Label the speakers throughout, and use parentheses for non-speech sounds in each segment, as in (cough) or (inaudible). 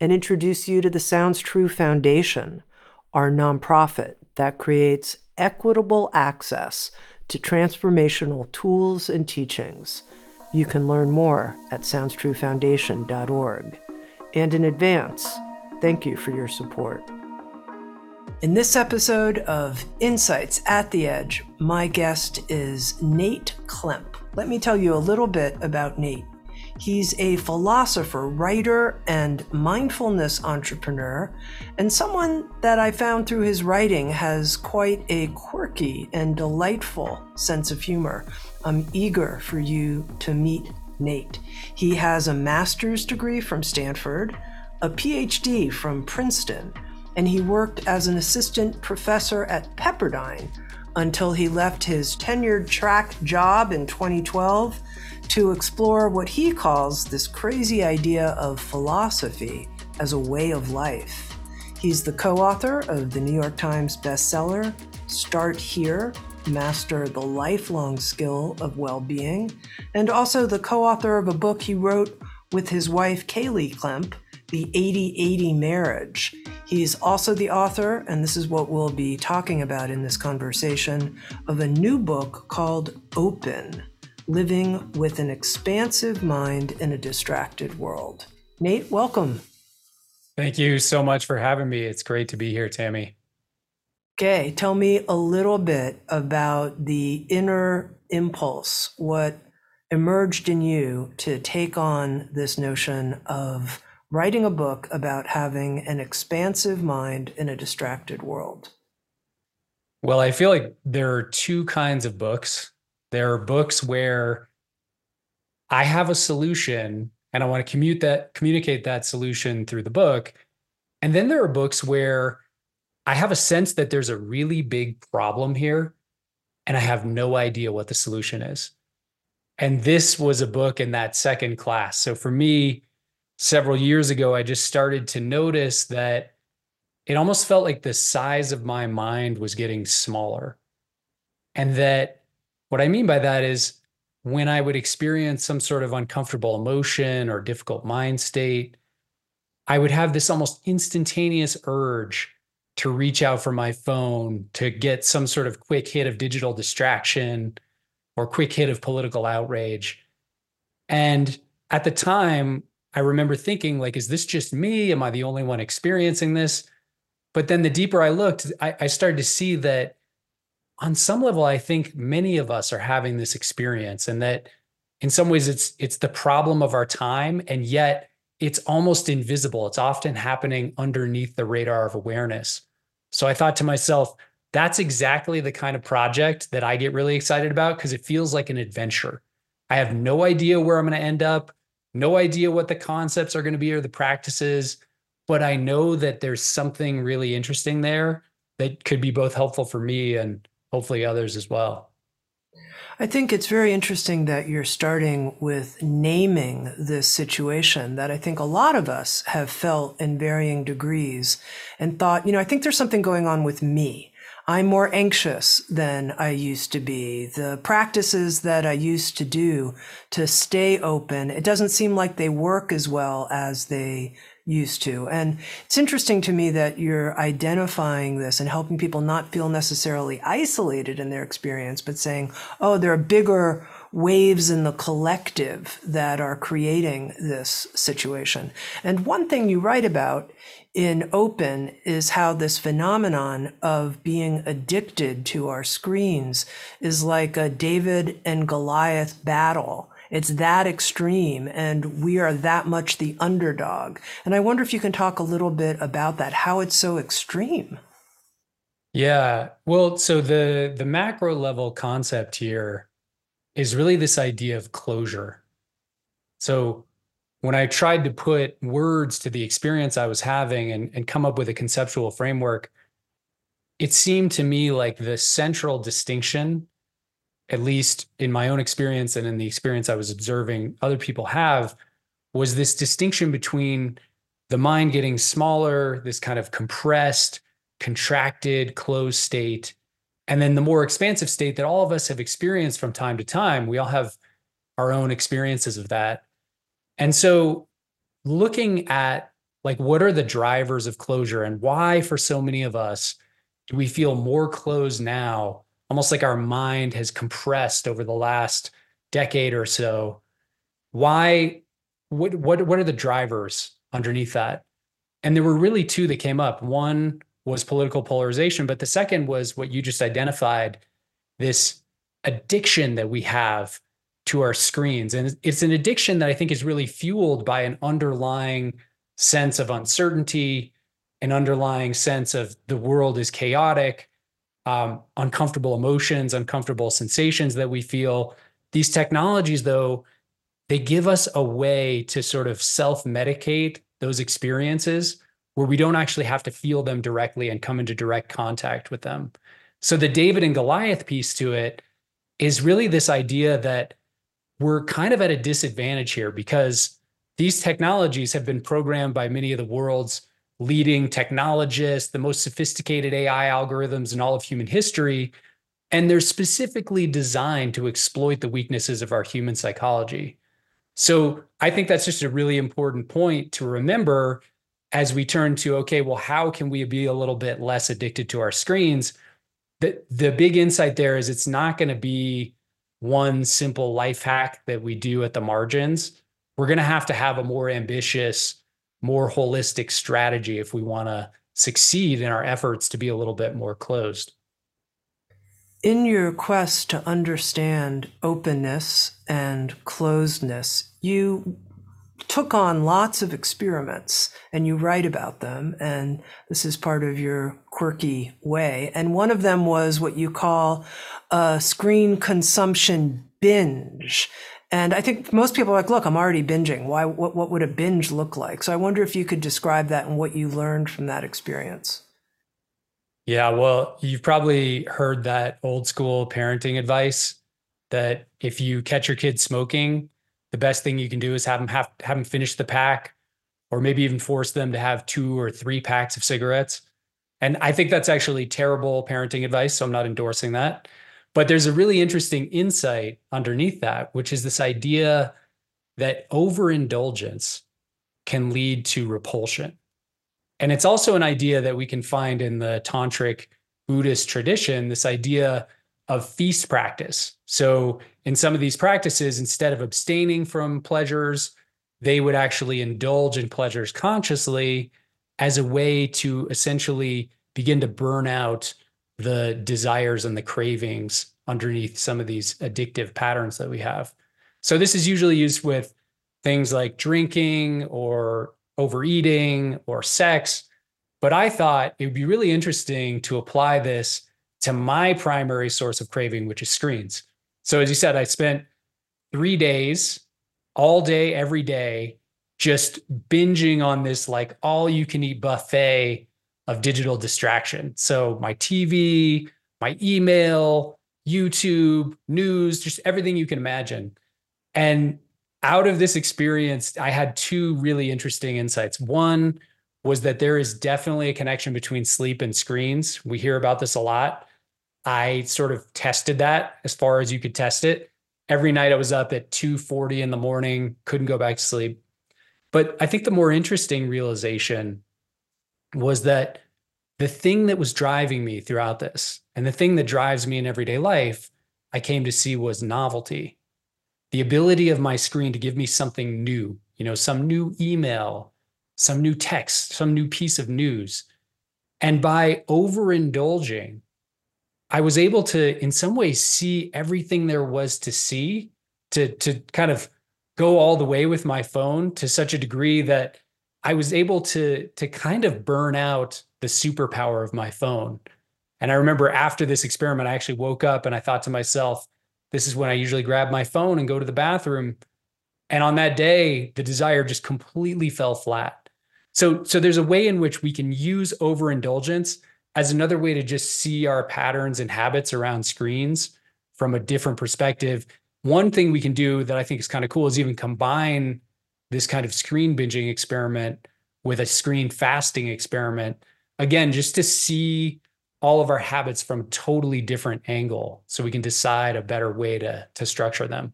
Speaker 1: and introduce you to the Sounds True Foundation, our nonprofit that creates equitable access to transformational tools and teachings. You can learn more at SoundsTrueFoundation.org. And in advance, thank you for your support. In this episode of Insights at the Edge, my guest is Nate Klemp. Let me tell you a little bit about Nate. He's a philosopher, writer, and mindfulness entrepreneur, and someone that I found through his writing has quite a quirky and delightful sense of humor. I'm eager for you to meet Nate. He has a master's degree from Stanford, a PhD from Princeton, and he worked as an assistant professor at Pepperdine until he left his tenured track job in 2012 to explore what he calls this crazy idea of philosophy as a way of life. He's the co author of the New York Times bestseller, Start Here Master the Lifelong Skill of Well Being, and also the co author of a book he wrote with his wife, Kaley Klemp, The 80 80 Marriage. He's also the author, and this is what we'll be talking about in this conversation, of a new book called Open living with an expansive mind in a distracted world. Nate, welcome.
Speaker 2: Thank you so much for having me. It's great to be here, Tami.
Speaker 1: Okay, tell me a little bit about the inner impulse, what emerged in you to take on this notion of writing a book about having an expansive mind in a distracted world?
Speaker 2: Well, I feel like there are two kinds of books there are books where I have a solution and I want to commute that communicate that solution through the book. And then there are books where I have a sense that there's a really big problem here and I have no idea what the solution is. And this was a book in that second class. So for me, several years ago, I just started to notice that it almost felt like the size of my mind was getting smaller. And that what I mean by that is when I would experience some sort of uncomfortable emotion or difficult mind state, I would have this almost instantaneous urge to reach out for my phone to get some sort of quick hit of digital distraction or quick hit of political outrage. And at the time, I remember thinking, like, is this just me? Am I the only one experiencing this? But then the deeper I looked, I, I started to see that on some level, I think many of us are having this experience, and that in some ways it's it's the problem of our time, and yet it's almost invisible. It's often happening underneath the radar of awareness. So I thought to myself, that's exactly the kind of project that I get really excited about because it feels like an adventure. I have no idea where I'm going to end up, no idea what the concepts are going to be or the practices, but I know that there's something really interesting there that could be both helpful for me and hopefully others as well.
Speaker 1: I think it's very interesting that you're starting with naming this situation that I think a lot of us have felt in varying degrees and thought, you know, I think there's something going on with me. I'm more anxious than I used to be. The practices that I used to do to stay open, it doesn't seem like they work as well as they used to. And it's interesting to me that you're identifying this and helping people not feel necessarily isolated in their experience, but saying, oh, there are bigger waves in the collective that are creating this situation. And one thing you write about in Open is how this phenomenon of being addicted to our screens is like a David and Goliath battle. It's that extreme, and we are that much the underdog. And I wonder if you can talk a little bit about that, how it's so extreme.
Speaker 2: Yeah. Well, so the the macro level concept here is really this idea of closure. So when I tried to put words to the experience I was having and, and come up with a conceptual framework, it seemed to me like the central distinction, at least in my own experience and in the experience I was observing other people have, was this distinction between the mind getting smaller, this kind of compressed, contracted, closed state, and then the more expansive state that all of us have experienced from time to time. We all have our own experiences of that and so looking at like what are the drivers of closure and why for so many of us do we feel more closed now, almost like our mind has compressed over the last decade or so. Why what what what are the drivers underneath that? And there were really two that came up. One was political polarization, but the second was what you just identified this addiction that we have to our screens. And it's an addiction that I think is really fueled by an underlying sense of uncertainty, an underlying sense of the world is chaotic, um, uncomfortable emotions, uncomfortable sensations that we feel. These technologies, though, they give us a way to sort of self medicate those experiences where we don't actually have to feel them directly and come into direct contact with them. So the David and Goliath piece to it is really this idea that we're kind of at a disadvantage here because these technologies have been programmed by many of the world's leading technologists, the most sophisticated AI algorithms in all of human history. And they're specifically designed to exploit the weaknesses of our human psychology. So I think that's just a really important point to remember as we turn to okay, well, how can we be a little bit less addicted to our screens? The, the big insight there is it's not going to be one simple life hack that we do at the margins. We're going to have to have a more ambitious, more holistic strategy if we want to succeed in our efforts to be a little bit more closed.
Speaker 1: In your quest to understand openness and closedness, you took on lots of experiments and you write about them. And this is part of your quirky way. And one of them was what you call a screen consumption binge. And I think most people are like, look, I'm already binging. Why, what, what would a binge look like? So I wonder if you could describe that and what you learned from that experience.
Speaker 2: Yeah, well, you've probably heard that old school parenting advice that if you catch your kid smoking, the best thing you can do is have them have, have them finish the pack or maybe even force them to have two or three packs of cigarettes. And I think that's actually terrible parenting advice. So I'm not endorsing that. But there's a really interesting insight underneath that, which is this idea that overindulgence can lead to repulsion. And it's also an idea that we can find in the tantric Buddhist tradition, this idea of feast practice. So, in some of these practices, instead of abstaining from pleasures, they would actually indulge in pleasures consciously as a way to essentially begin to burn out the desires and the cravings underneath some of these addictive patterns that we have. So, this is usually used with things like drinking or overeating or sex. But I thought it would be really interesting to apply this to my primary source of craving, which is screens. So, as you said, I spent three days, all day, every day, just binging on this like all you can eat buffet of digital distraction. So, my TV, my email, YouTube, news, just everything you can imagine. And out of this experience, I had two really interesting insights. One was that there is definitely a connection between sleep and screens. We hear about this a lot. I sort of tested that as far as you could test it. Every night I was up at 2:40 in the morning, couldn't go back to sleep. But I think the more interesting realization was that the thing that was driving me throughout this and the thing that drives me in everyday life, I came to see was novelty. the ability of my screen to give me something new, you know, some new email, some new text, some new piece of news. And by overindulging, I was able to, in some ways, see everything there was to see, to, to kind of go all the way with my phone to such a degree that I was able to, to kind of burn out the superpower of my phone. And I remember after this experiment, I actually woke up and I thought to myself, this is when I usually grab my phone and go to the bathroom. And on that day, the desire just completely fell flat. So, so there's a way in which we can use overindulgence as another way to just see our patterns and habits around screens from a different perspective. One thing we can do that I think is kind of cool is even combine this kind of screen binging experiment with a screen fasting experiment. Again, just to see all of our habits from a totally different angle so we can decide a better way to, to structure them.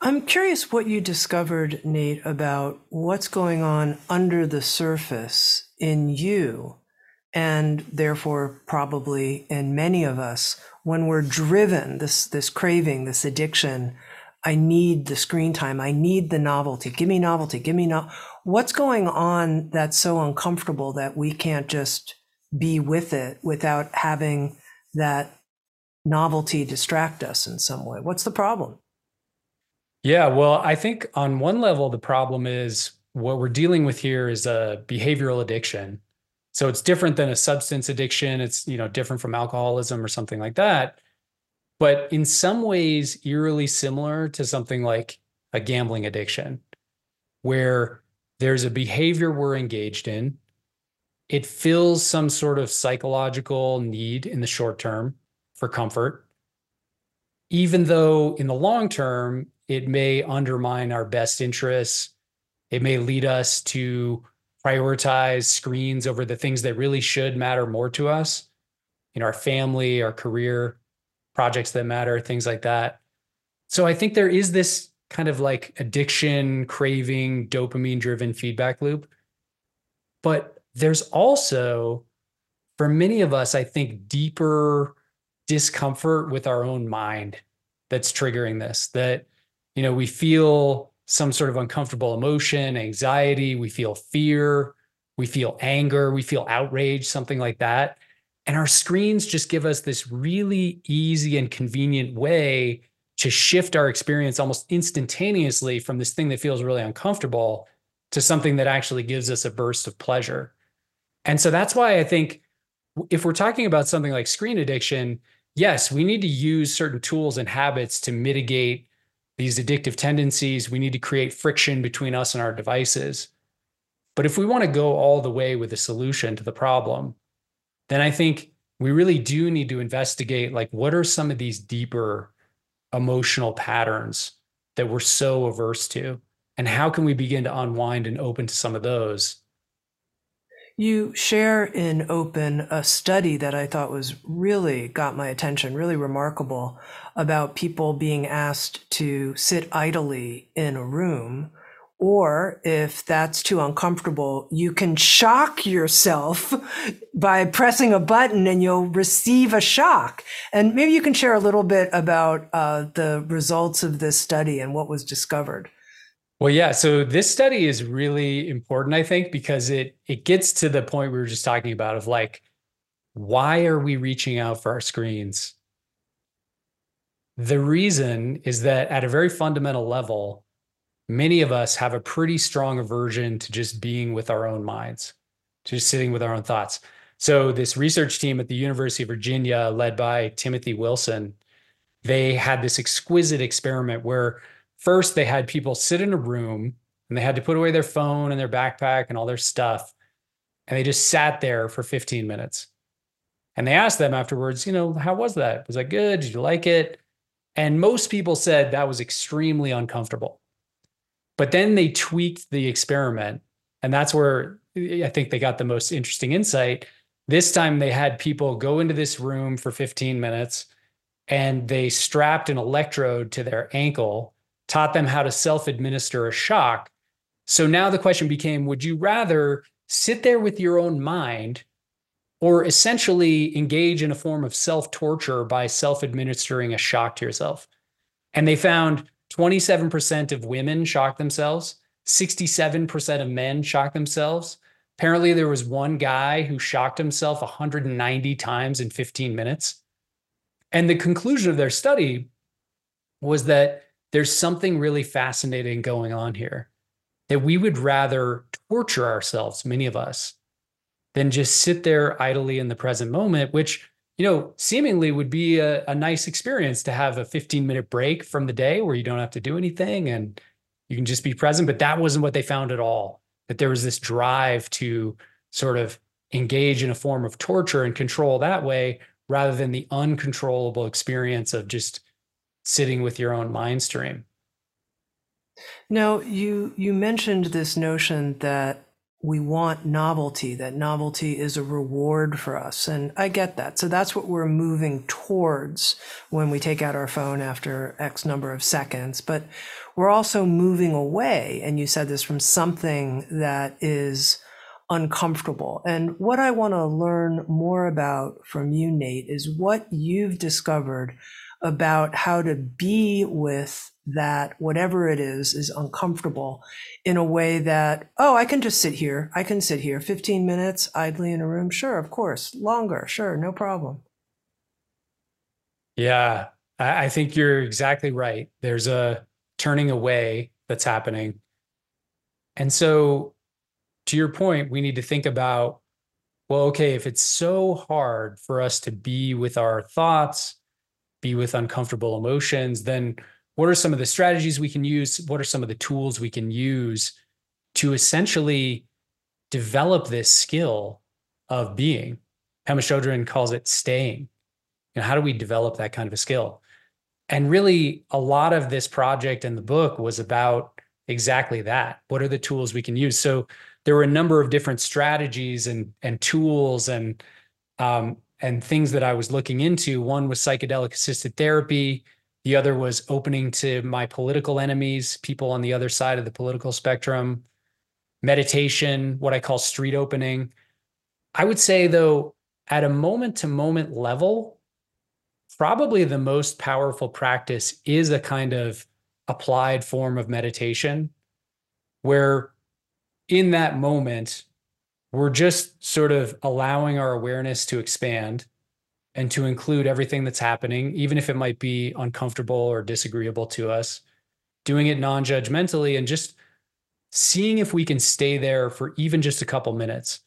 Speaker 1: I'm curious what you discovered, Nate, about what's going on under the surface in you, and therefore probably in many of us when we're driven, this, this craving, this addiction. I need the screen time. I need the novelty. Give me novelty. Give me no. What's going on that's so uncomfortable that we can't just be with it without having that novelty distract us in some way? What's the problem?
Speaker 2: Yeah, well, I think on one level, the problem is what we're dealing with here is a behavioral addiction. So it's different than a substance addiction. It's, you know, different from alcoholism or something like that. But in some ways, eerily similar to something like a gambling addiction, where there's a behavior we're engaged in it fills some sort of psychological need in the short term for comfort, even though in the long term, it may undermine our best interests. It may lead us to prioritize screens over the things that really should matter more to us in our family, our career, projects that matter, things like that. So I think there is this kind of like addiction, craving, dopamine driven feedback loop. But there's also, for many of us, I think, deeper discomfort with our own mind that's triggering this. That, you know, we feel some sort of uncomfortable emotion, anxiety, we feel fear, we feel anger, we feel outrage, something like that. And our screens just give us this really easy and convenient way to shift our experience almost instantaneously from this thing that feels really uncomfortable to something that actually gives us a burst of pleasure. And so that's why I think if we're talking about something like screen addiction, yes, we need to use certain tools and habits to mitigate these addictive tendencies. We need to create friction between us and our devices. But if we want to go all the way with a solution to the problem, then I think we really do need to investigate like what are some of these deeper emotional patterns that we're so averse to and how can we begin to unwind and open to some of those
Speaker 1: you share in Open a study that I thought was really got my attention, really remarkable about people being asked to sit idly in a room. Or if that's too uncomfortable, you can shock yourself (laughs) by pressing a button and you'll receive a shock. And maybe you can share a little bit about uh, the results of this study and what was discovered.
Speaker 2: Well, yeah. So this study is really important, I think, because it it gets to the point we were just talking about of like, why are we reaching out for our screens? The reason is that at a very fundamental level, many of us have a pretty strong aversion to just being with our own minds, to just sitting with our own thoughts. So this research team at the University of Virginia, led by Timothy Wilson, they had this exquisite experiment where first they had people sit in a room and they had to put away their phone and their backpack and all their stuff. And they just sat there for 15 minutes. And they asked them afterwards, you know, how was that? Was that good? Did you like it? And most people said that was extremely uncomfortable. But then they tweaked the experiment. And that's where eh, eh, I think they got the most interesting insight. This time they had people go into this room for 15 minutes and they strapped an electrode to their ankle taught them how to self administer a shock. So now the question became would you rather sit there with your own mind or essentially engage in a form of self torture by self administering a shock to yourself? And they found 27% of women shocked themselves, 67% of men shocked themselves. Apparently, there was one guy who shocked himself 190 times in 15 minutes. And the conclusion of their study was that there's something really fascinating going on here, that we would rather torture ourselves, many of us, than just sit there idly in the present moment, which you know, seemingly would be a, a nice experience to have a 15 minute break from the day where you don't have to do anything and you can just be present. But that wasn't what they found at all. That there was this drive to sort of engage in a form of torture and control that way rather than the uncontrollable experience of just sitting with your own mind stream.
Speaker 1: Now, you you mentioned this notion that we want novelty, that novelty is a reward for us. And I get that. So that's what we're moving towards when we take out our phone after X number of seconds. But we're also moving away, and you said this from something that is uncomfortable. And what I want to learn more about from you, Nate, is what you've discovered about how to be with that whatever it is is uncomfortable in a way that oh i can just sit here. I can sit here. 15 minutes idly in a room? Sure of course. Longer. Sure. No problem.
Speaker 2: Yeah. I, think you're exactly right. There's a turning away that's happening. And so to your point we need to think about well okay if it's so hard for us to be with our thoughts be with uncomfortable emotions, then what are some of the strategies we can use? What are some of the tools we can use to essentially develop this skill of being? Pema Chodron calls it staying. You know, how do we develop that kind of a skill? And really, a lot of this project and the book was about exactly that. What are the tools we can use? So there were a number of different strategies and and tools and um, and things that I was looking into. One was psychedelic assisted therapy. The other was opening to my political enemies, people on the other side of the political spectrum, meditation, what I call street opening. I would say, though, at a moment to moment level, probably the most powerful practice is a kind of applied form of meditation where in that moment we're just sort of allowing our awareness to expand and to include everything that's happening, even if it might be uncomfortable or disagreeable to us, doing it non judgmentally and just seeing if we can stay there for even just a couple minutes.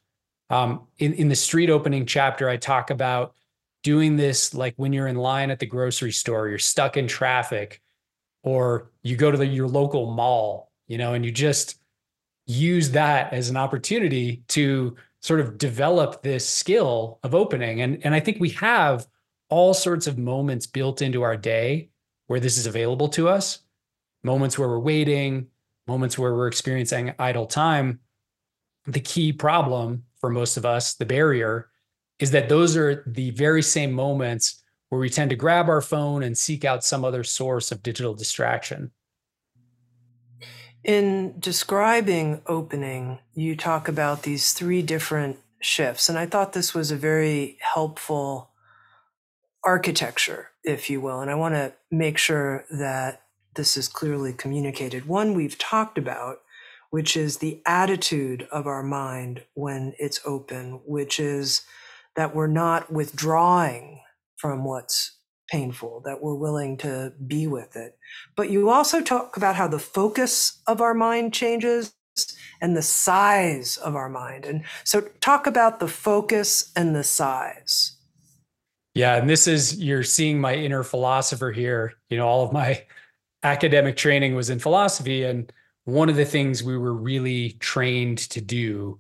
Speaker 2: Um, in, in the street opening chapter, I talk about doing this like when you're in line at the grocery store, you're stuck in traffic, or you go to the, your local mall, you know, and you just use that as an opportunity to sort of develop this skill of opening. And, and I think we have all sorts of moments built into our day where this is available to us moments where we're waiting, moments where we're experiencing idle time. The key problem for most of us, the barrier, is that those are the very same moments where we tend to grab our phone and seek out some other source of digital distraction.
Speaker 1: In describing opening, you talk about these three different shifts. And I thought this was a very helpful architecture, if you will. And I want to make sure that this is clearly communicated. One we've talked about, which is the attitude of our mind when it's open, which is that we're not withdrawing from what's painful, that we're willing to be with it. But you also talk about how the focus of our mind changes and the size of our mind. And so, talk about the focus and the size.
Speaker 2: Yeah. And this is, you're seeing my inner philosopher here. You know, all of my academic training was in philosophy. And one of the things we were really trained to do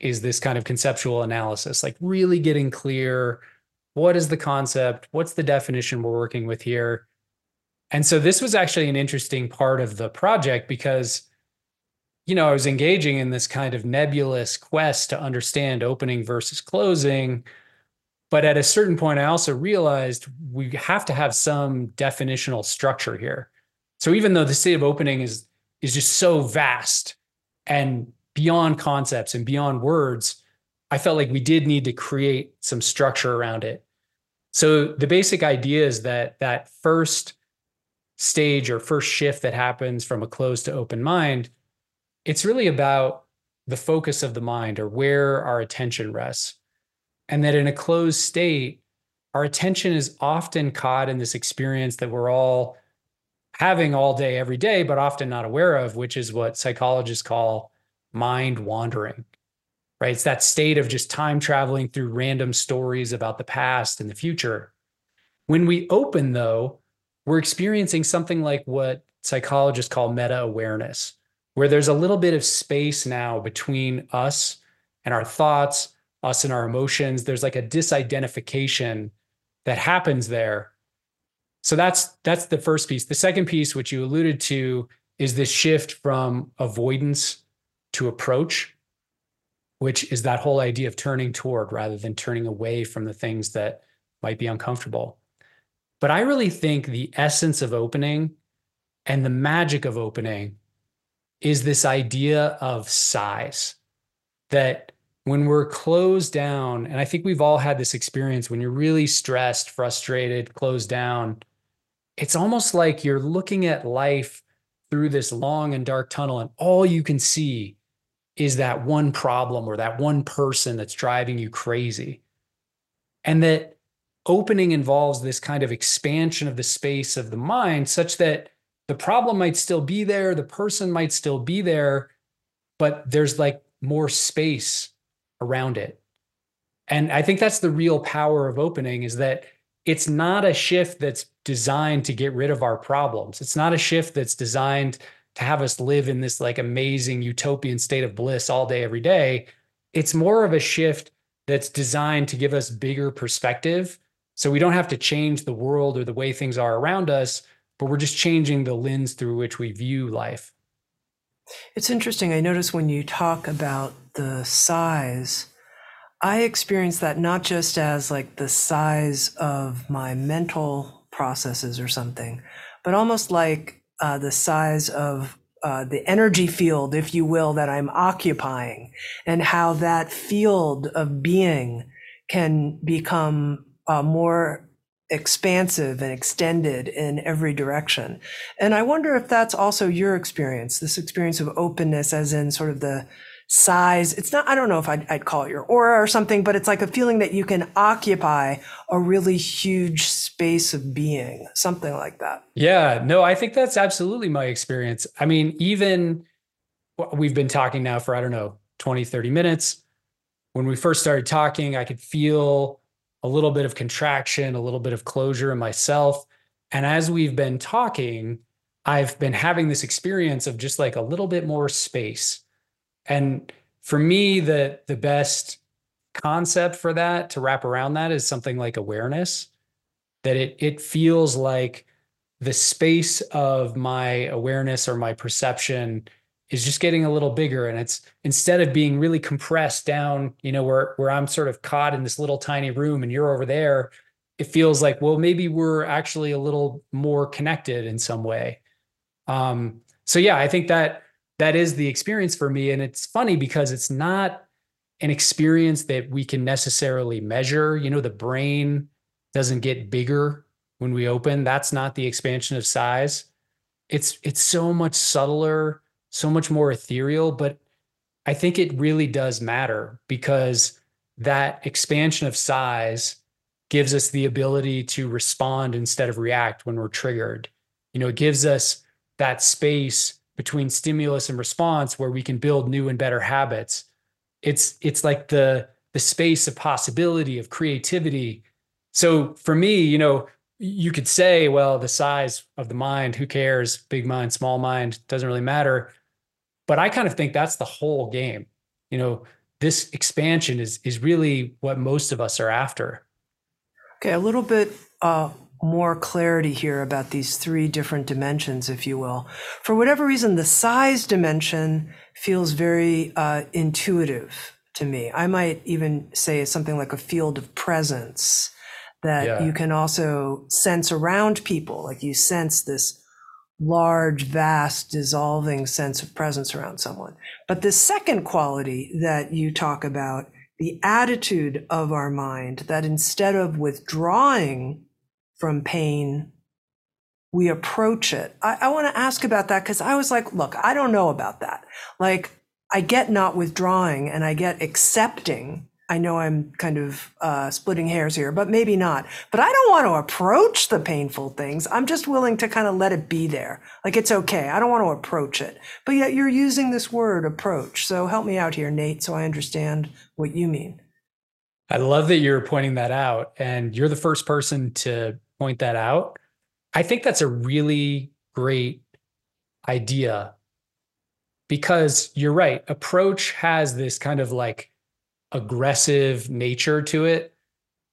Speaker 2: is this kind of conceptual analysis, like really getting clear what is the concept? What's the definition we're working with here? And so this was actually an interesting part of the project because, you know, I was engaging in this kind of nebulous quest to understand opening versus closing. But at a certain point, I also realized we have to have some definitional structure here. So even though the state of opening is is just so vast and beyond concepts and beyond words, I felt like we did need to create some structure around it. So the basic idea is that that first stage or first shift that happens from a closed to open mind, it's really about the focus of the mind or where our attention rests. And that in a closed state, our attention is often caught in this experience that we're all having all day, every day, but often not aware of, which is what psychologists call mind wandering, right? It's that state of just time traveling through random stories about the past and the future. When we open, though, we're experiencing something like what psychologists call meta awareness, where there's a little bit of space now between us and our thoughts, us and our emotions. There's like a disidentification that happens there. So that's that's the first piece. The second piece, which you alluded to, is this shift from avoidance to approach, which is that whole idea of turning toward rather than turning away from the things that might be uncomfortable. But I really think the essence of opening and the magic of opening is this idea of size that when we're closed down, and I think we've all had this experience when you're really stressed, frustrated, closed down, it's almost like you're looking at life through this long and dark tunnel, and all you can see is that one problem or that one person that's driving you crazy. And that opening involves this kind of expansion of the space of the mind such that the problem might still be there, the person might still be there, but there's like more space around it. And I think that's the real power of opening is that it's not a shift that's designed to get rid of our problems. It's not a shift that's designed to have us live in this like amazing utopian state of bliss all day, every day. It's more of a shift that's designed to give us bigger perspective. So we don't have to change the world or the way things are around us, but we're just changing the lens through which we view life.
Speaker 1: It's interesting. I notice when you talk about the size, I experience that not just as like the size of my mental processes or something, but almost like uh, the size of uh, the energy field, if you will, that I'm occupying, and how that field of being can become uh, more expansive and extended in every direction. And I wonder if that's also your experience, this experience of openness, as in sort of the size. It's not, I don't know if I'd, I'd, call it your aura or something, but it's like a feeling that you can occupy a really huge space of being, something like that.
Speaker 2: Yeah, no, I think that's absolutely my experience. I mean, even we've been talking now for, I don't know, 20, 30 minutes. When we first started talking, I could feel a little bit of contraction, a little bit of closure in myself. And as we've been talking, I've been having this experience of just like a little bit more space and for me, the the best concept for that to wrap around that is something like awareness. That it it feels like the space of my awareness or my perception is just getting a little bigger and it's instead of being really compressed down you know where where i'm sort of caught in this little tiny room and you're over there it feels like well maybe we're actually a little more connected in some way um so yeah i think that that is the experience for me. And it's funny because it's not an experience that we can necessarily measure. You know, the brain doesn't get bigger when we open. That's not the expansion of size. It's it's so much subtler, so much more ethereal, but I think it really does matter because that expansion of size gives us the ability to respond instead of react when we're triggered. You know, it gives us that space between stimulus and response where we can build new and better habits. It's it's like the the space of possibility of creativity. So for me you know you could say well the size of the mind who cares? Big mind small mind doesn't really matter. But i kind of think that's the whole game. You know this expansion is is really what most of us are after.
Speaker 1: Okay a little bit uh, more clarity here about these three different dimensions, if you will. For whatever reason, the size dimension feels very uh, intuitive to me. I might even say it's something like a field of presence that yeah. you can also sense around people. Like you sense this large, vast, dissolving sense of presence around someone. But the second quality that you talk about, the attitude of our mind, that instead of withdrawing from pain, we approach it. I, I want to ask about that because I was like, look, I don't know about that. Like, I get not withdrawing and I get accepting. I know I'm kind of uh, splitting hairs here, but maybe not. But I don't want to approach the painful things. I'm just willing to kind of let it be there. Like it's okay. I don't want to approach it. But yet you're using this word approach. So help me out here, Nate, so I understand what you mean.
Speaker 2: I love that you're pointing that out. And you're the first person to point that out. I think that's a really great idea because you're right. Approach has this kind of like aggressive nature to it.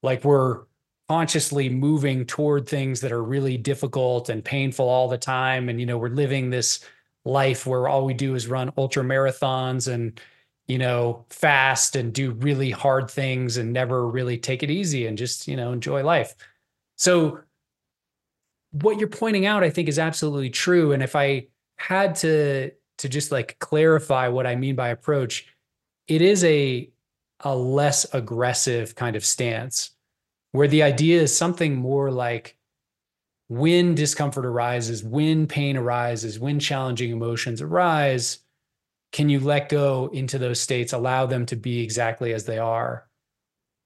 Speaker 2: Like we're consciously moving toward things that are really difficult and painful all the time. And, you know, we're living this life where all we do is run ultra marathons and, you know, fast and do really hard things and never really take it easy and just, you know, enjoy life. So, what you're pointing out, I think, is absolutely true. And if I had to to just like clarify what I mean by approach, it is a a less aggressive kind of stance where the idea is something more like when discomfort arises, when pain arises, when challenging emotions arise, can you let go into those states, allow them to be exactly as they are?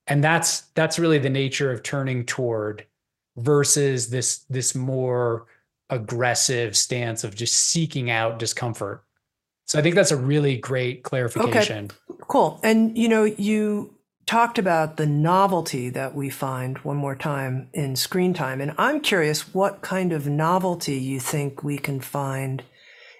Speaker 2: And that's that's really the nature of turning toward versus this this more aggressive stance of just seeking out discomfort. So I think that's a really great clarification.
Speaker 1: Okay, cool. And you know, you talked about the novelty that we find one more time in screen time. And I'm curious what kind of novelty you think we can find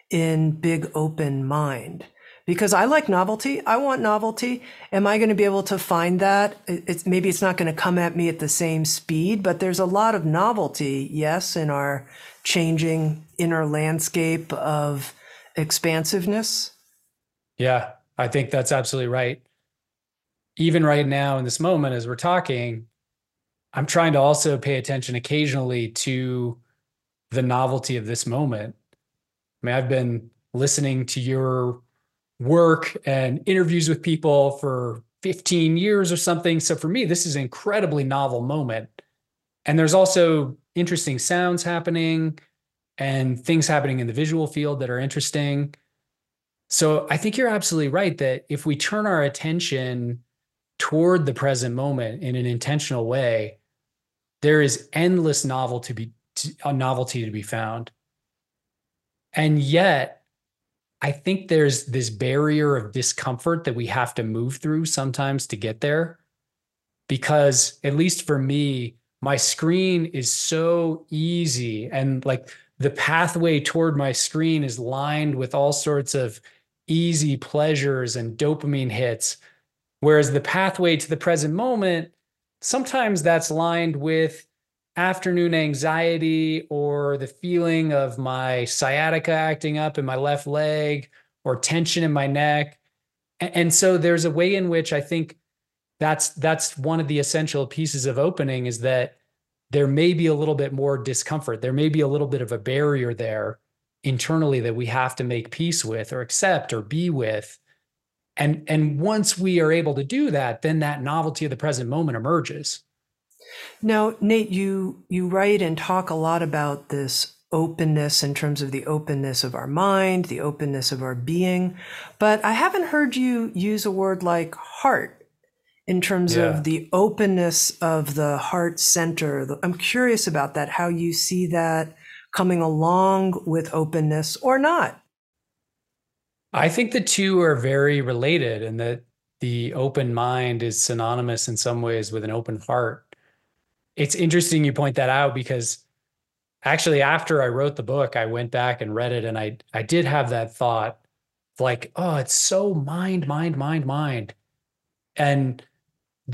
Speaker 1: in Big Open Mind. Because I like novelty. I want novelty. Am I going to be able to find that? It's maybe it's not going to come at me at the same speed, but there's a lot of novelty, yes, in our changing inner landscape of expansiveness.
Speaker 2: Yeah, I think that's absolutely right. Even right now in this moment, as we're talking, I'm trying to also pay attention occasionally to the novelty of this moment. I mean, I've been listening to your work and interviews with people for 15 years or something. So for me, this is an incredibly novel moment. And there's also interesting sounds happening and things happening in the visual field that are interesting. So I think you're absolutely right that if we turn our attention toward the present moment in an intentional way, there is endless novel to be a novelty to be found. And yet, I think there's this barrier of discomfort that we have to move through sometimes to get there. Because at least for me, my screen is so easy and like the pathway toward my screen is lined with all sorts of easy pleasures and dopamine hits. Whereas the pathway to the present moment, sometimes that's lined with afternoon anxiety or the feeling of my sciatica acting up in my left leg or tension in my neck. And so there's a way in which I think that's that's one of the essential pieces of opening is that there may be a little bit more discomfort. There may be a little bit of a barrier there internally that we have to make peace with or accept or be with. And, and once we are able to do that, then that novelty of the present moment emerges.
Speaker 1: Now, Nate, you you write and talk a lot about this openness in terms of the openness of our mind, the openness of our being, but I haven't heard you use a word like heart in terms yeah. of the openness of the heart center. I'm curious about that, how you see that coming along with openness or not.
Speaker 2: I think the two are very related and that the open mind is synonymous in some ways with an open heart. It's interesting you point that out because actually after I wrote the book, I went back and read it and I I did have that thought like, oh, it's so mind, mind, mind, mind. And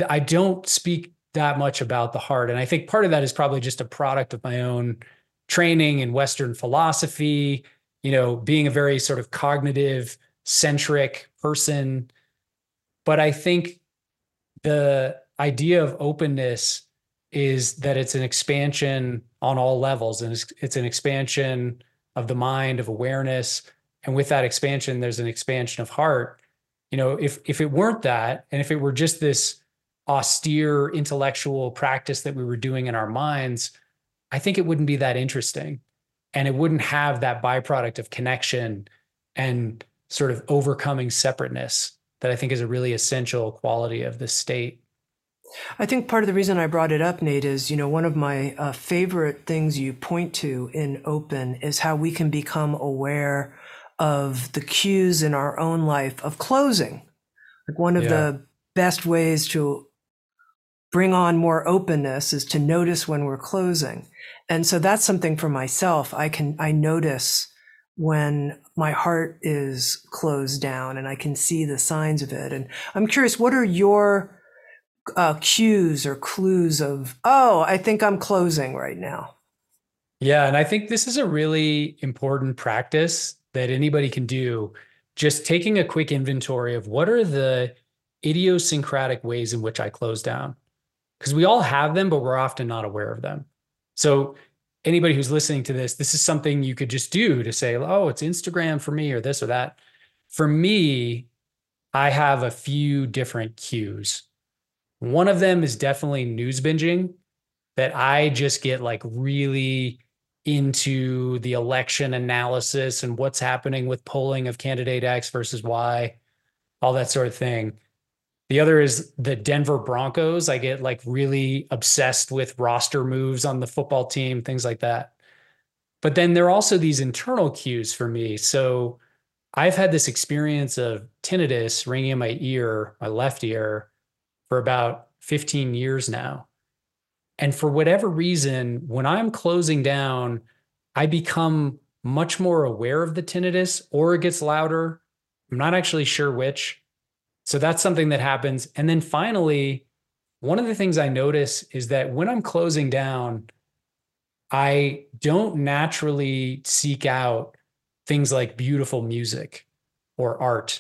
Speaker 2: I don't speak that much about the heart. And I think part of that is probably just a product of my own training in Western philosophy, you know, being a very sort of cognitive centric person. But I think the idea of openness is that it's an expansion on all levels and it's, it's an expansion of the mind, of awareness. And with that expansion, there's an expansion of heart. You know, if if it weren't that, and if it were just this austere intellectual practice that we were doing in our minds, I think it wouldn't be that interesting. and it wouldn't have that byproduct of connection and sort of overcoming separateness that I think is a really essential quality of the state.
Speaker 1: I think part of the reason I brought it up, Nate, is you know one of my uh, favorite things you point to in open is how we can become aware of the cues in our own life of closing. Like one of yeah. the best ways to bring on more openness is to notice when we're closing. And so that's something for myself. I can I notice when my heart is closed down and I can see the signs of it. And I'm curious, what are your uh, cues or clues of, oh, I think I'm closing right now?
Speaker 2: Yeah. And I think this is a really important practice that anybody can do. Just taking a quick inventory of what are the idiosyncratic ways in which I close down. Because we all have them, but we're often not aware of them. So anybody who's listening to this, this is something you could just do to say, oh, it's Instagram for me or this or that. For me, I have a few different cues. One of them is definitely news binging, that I just get like really into the election analysis and what's happening with polling of candidate X versus Y, all that sort of thing. The other is the Denver Broncos. I get like really obsessed with roster moves on the football team, things like that. But then there are also these internal cues for me. So I've had this experience of tinnitus ringing in my ear, my left ear, for about 15 years now. And for whatever reason, when I'm closing down, I become much more aware of the tinnitus or it gets louder. I'm not actually sure which. So that's something that happens. And then finally, one of the things I notice is that when I'm closing down, I don't naturally seek out things like beautiful music or art.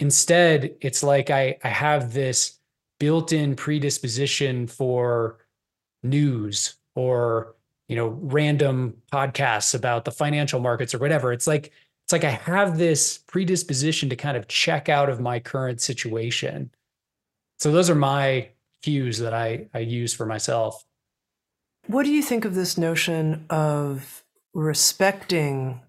Speaker 2: Instead, it's like I, I have this built in predisposition for news or you know random podcasts about the financial markets or whatever it's like it's like I have this predisposition to kind of check out of my current situation. So those are my cues that I, I use for myself.
Speaker 1: What do you think of this notion of respecting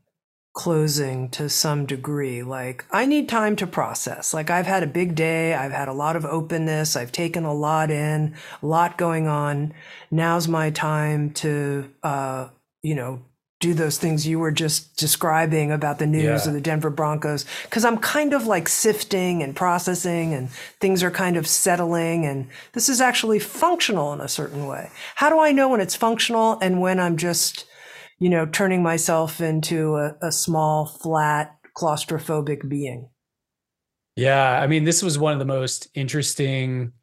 Speaker 1: closing to some degree? Like, I need time to process. Like, I've had a big day, I've had a lot of openness, I've taken a lot in, a lot going on. Now's my time to, uh, you know, do those things you were just describing about the news yeah. of the Denver Broncos because I'm kind of like sifting and processing and things are kind of settling and this is actually functional in a certain way. How do I know when it's functional and when I'm just, you know, turning myself into a, a small, flat, claustrophobic being?
Speaker 2: Yeah, I mean, this was one of the most interesting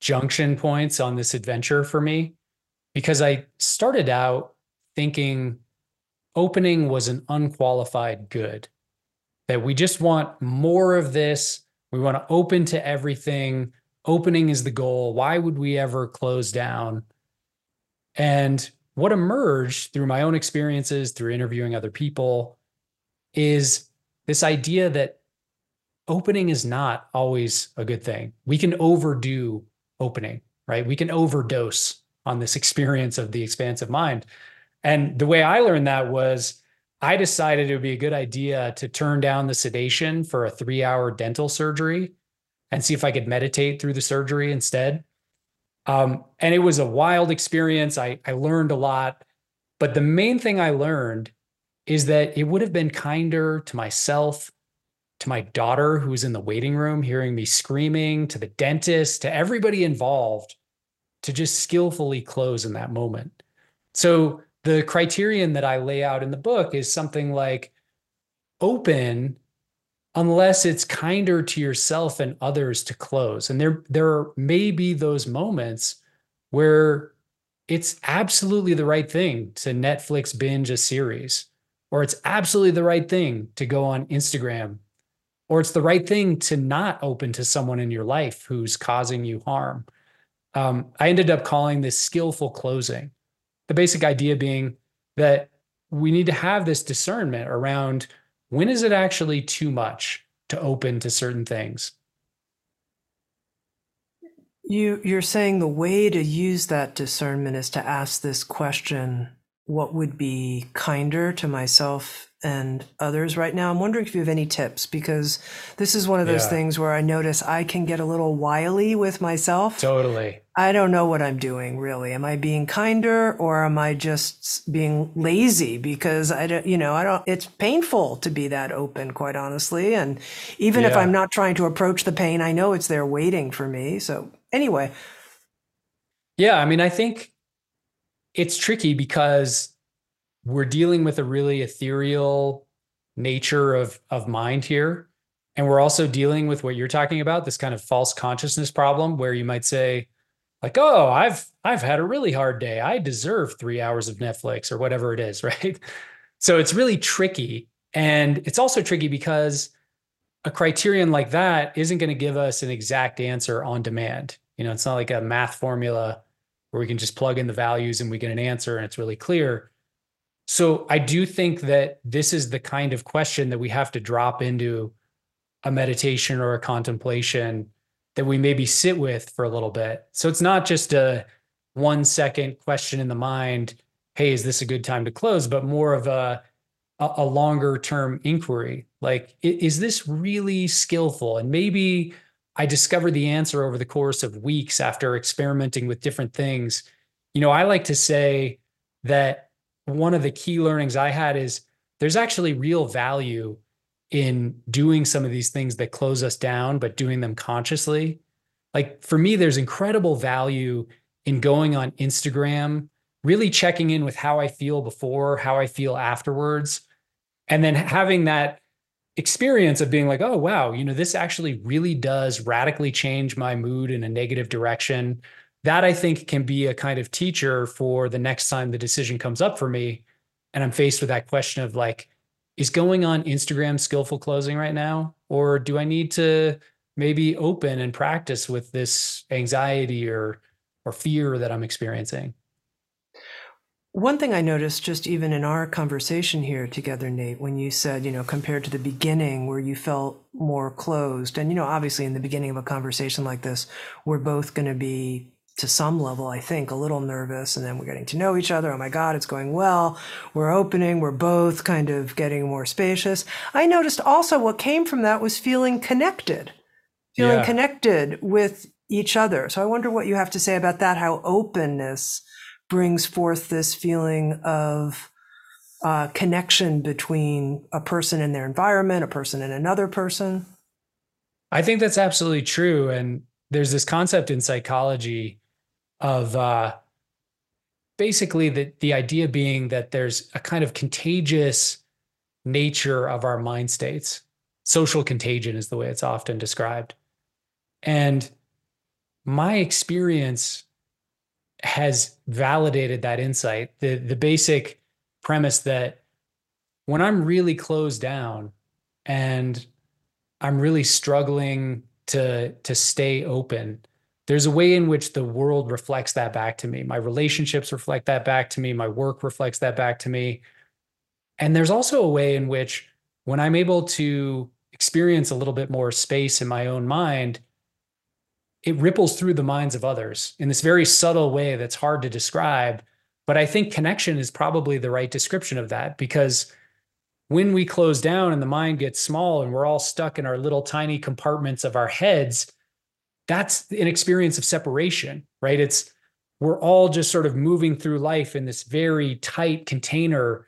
Speaker 2: junction points on this adventure for me because I started out thinking opening was an unqualified good, that we just want more of this. We want to open to everything. Opening is the goal. Why would we ever close down? And what emerged through my own experiences, through interviewing other people, is this idea that opening is not always a good thing. We can overdo opening, right? We can overdose on this experience of the expansive mind. And the way I learned that was I decided it would be a good idea to turn down the sedation for a three hour dental surgery and see if I could meditate through the surgery instead. Um, and it was a wild experience. I, I learned a lot. But the main thing I learned is that it would have been kinder to myself, to my daughter who was in the waiting room hearing me screaming, to the dentist, to everybody involved to just skillfully close in that moment. So the criterion that I lay out in the book is something like open unless it's kinder to yourself and others to close. And there there may be those moments where it's absolutely the right thing to Netflix binge a series or it's absolutely the right thing to go on Instagram or it's the right thing to not open to someone in your life who's causing you harm. Um, I ended up calling this skillful closing the basic idea being that we need to have this discernment around when is it actually too much to open to certain things?
Speaker 1: You you're saying the way to use that discernment is to ask this question what would be kinder to myself and others right now. I'm wondering if you have any tips because this is one of those
Speaker 2: Yeah.
Speaker 1: things where I notice I can get a little wily with myself.
Speaker 2: Totally.
Speaker 1: I don't know what I'm doing really. Am I being kinder or am I just being lazy because I don't, you know, I don't, it's painful to be that open, quite honestly. And even if I'm not trying to approach the pain, I know it's there waiting for me. So anyway,
Speaker 2: Yeah, I mean, I think it's tricky because we're dealing with a really ethereal nature of of mind here. And we're also dealing with what you're talking about, this kind of false consciousness problem where you might say, like, oh, I've I've had a really hard day. I deserve three hours of Netflix or whatever it is, (laughs) right? So it's really tricky. And it's also tricky because a criterion like that isn't going to give us an exact answer on demand. You know, it's not like a math formula where we can just plug in the values and we get an answer and it's really clear. So I do think that this is the kind of question that we have to drop into a meditation or a contemplation that we maybe sit with for a little bit. So it's not just a one second question in the mind, hey, is this a good time to close, but more of a a, longer term inquiry. Like, is this really skillful? And maybe I discovered the answer over the course of weeks after experimenting with different things. You know, I like to say that one of the key learnings I had is there's actually real value in doing some of these things that close us down, but doing them consciously. Like for me, there's incredible value in going on Instagram, really checking in with how I feel before, how I feel afterwards, and then having that experience of being like, oh, wow, you know, this actually really does radically change my mood in a negative direction. That I think can be a kind of teacher for the next time the decision comes up for me. And I'm faced with that question of like, is going on Instagram skillful closing right now? Or do I need to maybe open and practice with this anxiety or or fear that I'm experiencing?
Speaker 1: One thing I noticed just even in our conversation here together, Nate, when you said, you know, compared to the beginning where you felt more closed, and, you know, obviously in the beginning of a conversation like this, we're both going to be to some level, I think, a little nervous, and then we're getting to know each other. Oh my God, it's going well. We're opening. We're both kind of getting more spacious. I noticed also what came from that was feeling connected, feeling
Speaker 2: Yeah.
Speaker 1: connected with each other. So I wonder what you have to say about that, how openness brings forth this feeling of uh, connection between a person and their environment, a person and another person.
Speaker 2: I think that's absolutely true. And there's this concept in psychology of uh, basically the, the idea being that there's a kind of contagious nature of our mind states. Social contagion is the way it's often described. And my experience has validated that insight. The, the basic premise that when I'm really closed down and I'm really struggling to to stay open. There's a way in which the world reflects that back to me. My relationships reflect that back to me. My work reflects that back to me. And there's also a way in which when I'm able to experience a little bit more space in my own mind, it ripples through the minds of others in this very subtle way that's hard to describe. But I think connection is probably the right description of that because when we close down and the mind gets small and we're all stuck in our little tiny compartments of our heads, that's an experience of separation, right? It's we're all just sort of moving through life in this very tight container.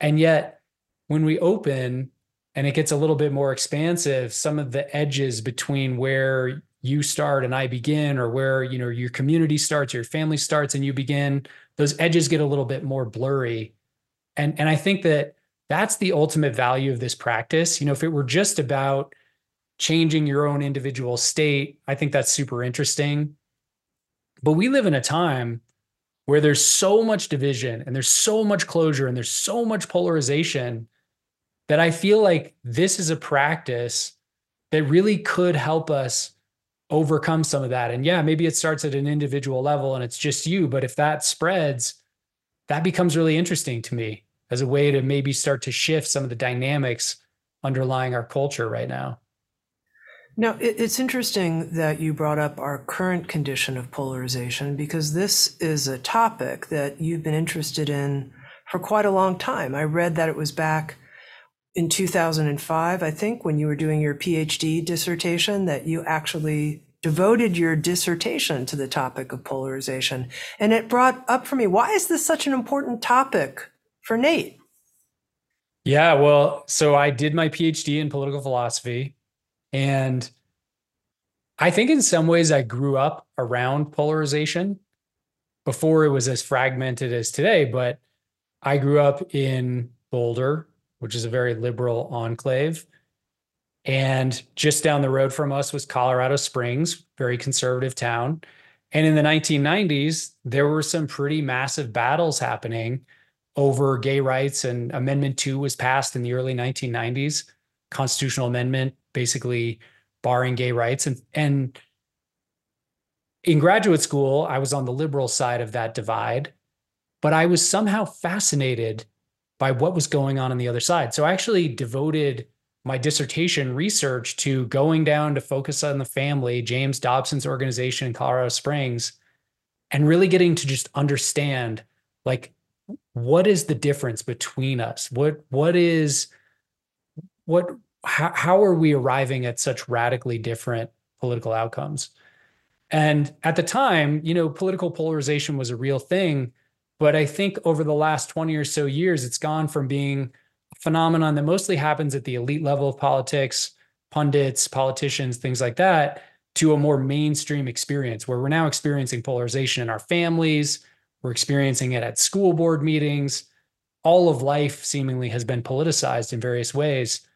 Speaker 2: And yet, when we open and it gets a little bit more expansive, some of the edges between where you start and I begin, or where you know your community starts, your family starts, and you begin, those edges get a little bit more blurry. And and I think that that's the ultimate value of this practice. You know, if it were just about changing your own individual state, I think that's super interesting. But we live in a time where there's so much division and there's so much closure and there's so much polarization that I feel like this is a practice that really could help us overcome some of that. And yeah, maybe it starts at an individual level and it's just you, but if that spreads, that becomes really interesting to me as a way to maybe start to shift some of the dynamics underlying our culture right now.
Speaker 1: Now, it's interesting that you brought up our current condition of polarization because this is a topic that you've been interested in for quite a long time. I read that it was back in 2005, I think, when you were doing your PhD dissertation, that you actually devoted your dissertation to the topic of polarization. And it brought up for me why is this such an important topic for Nate?
Speaker 2: Yeah, well, so I did my PhD in political philosophy. And I think in some ways I grew up around polarization before it was as fragmented as today. But I grew up in Boulder, which is a very liberal enclave. And just down the road from us was Colorado Springs, very conservative town. And in the 1990s, there were some pretty massive battles happening over gay rights. And Amendment 2 was passed in the early 1990s, constitutional amendment, basically barring gay rights. And, and in graduate school, I was on the liberal side of that divide, but I was somehow fascinated by what was going on on the other side. So I actually devoted my dissertation research to going down to focus on the family, James Dobson's organization in Colorado Springs, and really getting to just understand like what is the difference between us? What what is what how, how are we arriving at such radically different political outcomes? And at the time, you know, political polarization was a real thing. But I think over the last 20 or so years, it's gone from being a phenomenon that mostly happens at the elite level of politics, pundits, politicians, things like that, to a more mainstream experience where we're now experiencing polarization in our families, we're experiencing it at school board meetings. All of life seemingly has been politicized in various ways.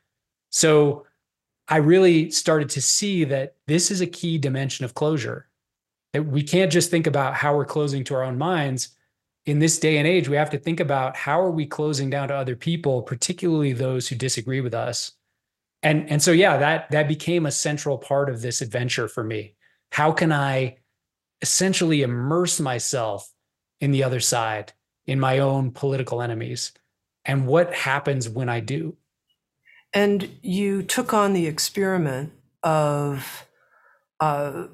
Speaker 2: So I really started to see that this is a key dimension of closure. That we can't just think about how we're closing to our own minds. In this day and age, we have to think about how are we closing down to other people, particularly those who disagree with us. And, and so yeah, that that became a central part of this adventure for me. How can I essentially immerse myself in the other side, in my own political enemies? And what happens when I do?
Speaker 1: And you took on the experiment of uh,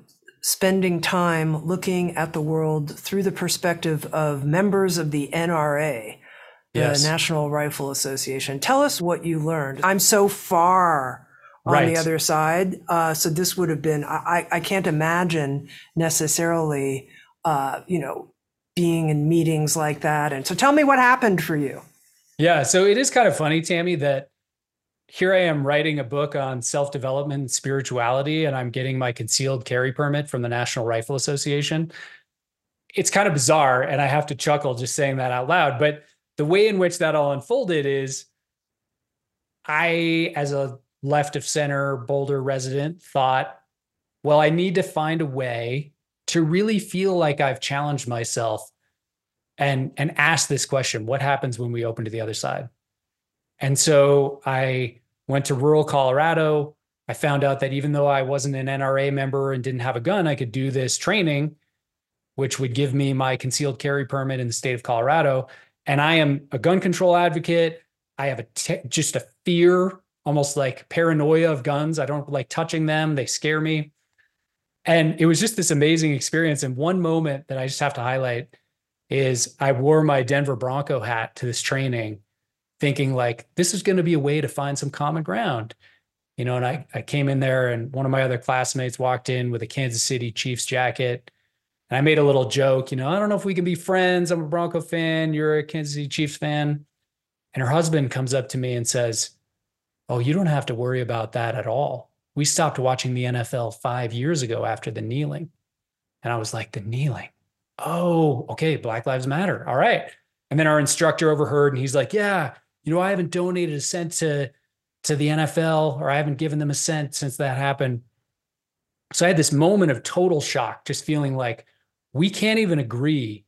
Speaker 1: spending time looking at the world through the perspective of members of the NRA, yes. the National Rifle Association. Tell us what you learned. I'm so far on right. the other side. Uh, so this would have been, I, I can't imagine necessarily, uh, you know, being in meetings like that. And so tell me what happened for you.
Speaker 2: Yeah. So it is kind of funny, Tami, that here I am writing a book on self development and spirituality, and I'm getting my concealed carry permit from the National Rifle Association. It's kind of bizarre, and I have to chuckle just saying that out loud. But the way in which that all unfolded is I, as a left of center Boulder resident, thought, well, I need to find a way to really feel like I've challenged myself and and ask this question what happens when we open to the other side and so I went to rural Colorado. I found out that even though I wasn't an NRA member and didn't have a gun, I could do this training, which would give me my concealed carry permit in the state of Colorado. And I am a gun control advocate. I have a t- just a fear, almost like paranoia of guns. I don't like touching them, they scare me. And it was just this amazing experience. And one moment that I just have to highlight is I wore my Denver Bronco hat to this training thinking like this is going to be a way to find some common ground. You know and I, I came in there and one of my other classmates walked in with a kansas city chiefs jacket. And i made a little joke you know i don't know if we can be friends. I'm a bronco fan. You're a kansas city chiefs fan. And her husband comes up to me and says oh you don't have to worry about that at all. We stopped watching the nfl five years ago after the kneeling. And i was like the kneeling? Oh okay black lives matter. All right. And then our instructor overheard and he's like yeah you know, I haven't donated a cent to to the NFL or I haven't given them a cent since that happened. So I had this moment of total shock, just feeling like we can't even agree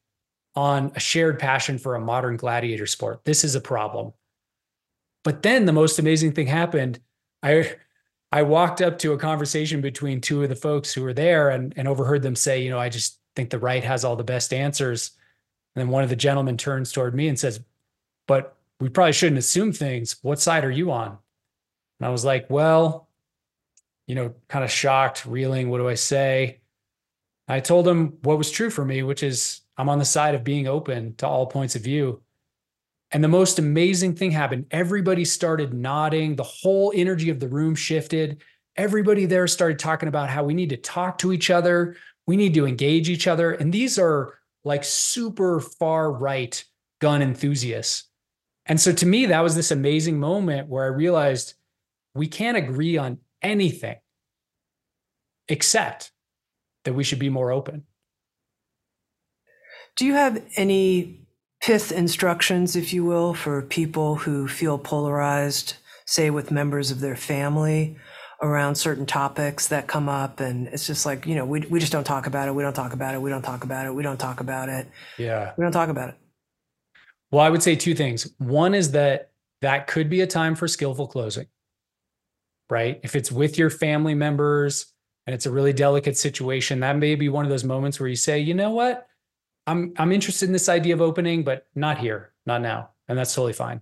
Speaker 2: on a shared passion for a modern gladiator sport. This is a problem. But then the most amazing thing happened. I I walked up to a conversation between two of the folks who were there and, and overheard them say, you know, I just think the right has all the best answers. And then one of the gentlemen turns toward me and says, But we probably shouldn't assume things. What side are you on? And I was like, well, you know, kind of shocked, reeling. What do I say? I told him what was true for me, which is I'm on the side of being open to all points of view. And the most amazing thing happened. Everybody started nodding. The whole energy of the room shifted. Everybody there started talking about how we need to talk to each other. We need to engage each other. And these are like super far right gun enthusiasts. And so to me, that was this amazing moment where I realized we can't agree on anything except that we should be more open.
Speaker 1: Do you have any pith instructions, if you will, for people who feel polarized, say with members of their family around certain topics that come up? And it's just like, you know, we, we just don't talk about it. We don't talk about it. We don't talk about it. We don't talk about it.
Speaker 2: Yeah.
Speaker 1: We don't talk about it.
Speaker 2: Well, I would say two things. One is that that could be a time for skillful closing, right? If it's with your family members and it's a really delicate situation, that may be one of those moments where you say, you know what? I'm I'm interested in this idea of opening, but not here, not now. And that's totally fine.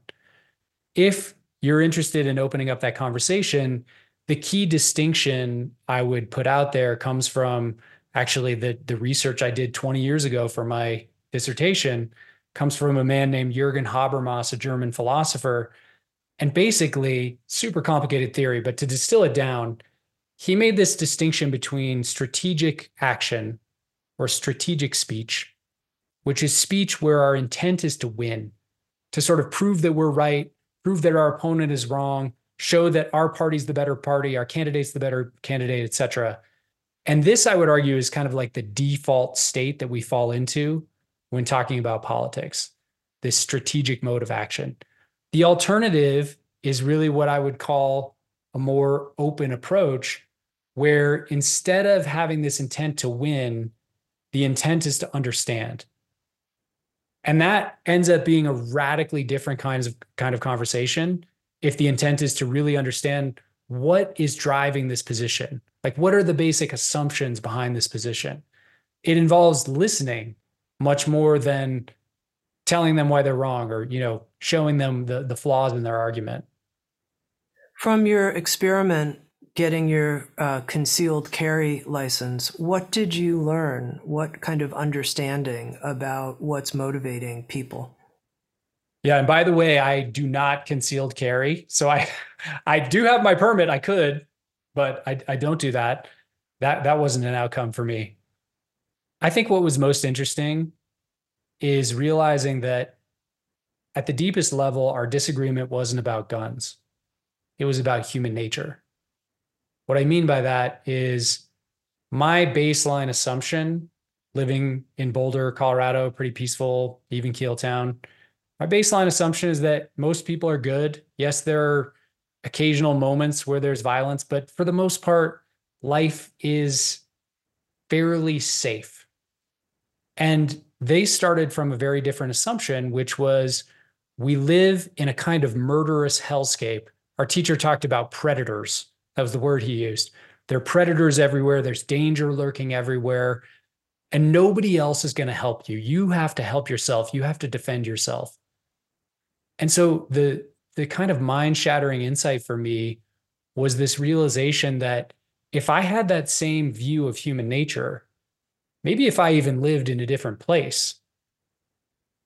Speaker 2: If you're interested in opening up that conversation, the key distinction I would put out there comes from actually the the research I did 20 years ago for my dissertation comes from a man named Jürgen Habermas, a German philosopher. And basically, super complicated theory, but to distill it down, he made this distinction between strategic action or strategic speech which is speech where our intent is to win, to sort of prove that we're right, prove that our opponent is wrong, show that our party's the better party, our candidate's the better candidate, et cetera. And this, I would argue, is kind of like the default state that we fall into when talking about politics, this strategic mode of action. The alternative is really what I would call a more open approach, where instead of having this intent to win, the intent is to understand. And that ends up being a radically different kinds of kind of conversation if the intent is to really understand what is driving this position. Like what are the basic assumptions behind this position? It involves listening much more than telling them why they're wrong or, you know, showing them the the flaws in their argument.
Speaker 1: From your experiment getting your uh, concealed carry license, what did you learn? What kind of understanding about what's motivating people?
Speaker 2: Yeah, and by the way, I do not concealed carry. So I (laughs) I do have my permit. I could, but I, I don't do that. That that wasn't an outcome for me. I think what was most interesting is realizing that at the deepest level, our disagreement wasn't about guns. It was about human nature. What I mean by that is my baseline assumption living in Boulder, Colorado, pretty peaceful, even keel town. My baseline assumption is that most people are good. Yes, there are occasional moments where there's violence, but for the most part, life is fairly safe. And they started from a very different assumption, which was we live in a kind of murderous hellscape. Our teacher talked about predators that was the word he used. There are predators everywhere, there's danger lurking everywhere, and nobody else is going to help you. You have to help yourself, you have to defend yourself. And so the the kind of mind-shattering insight for me was this realization that if I had that same view of human nature, maybe if I even lived in a different place,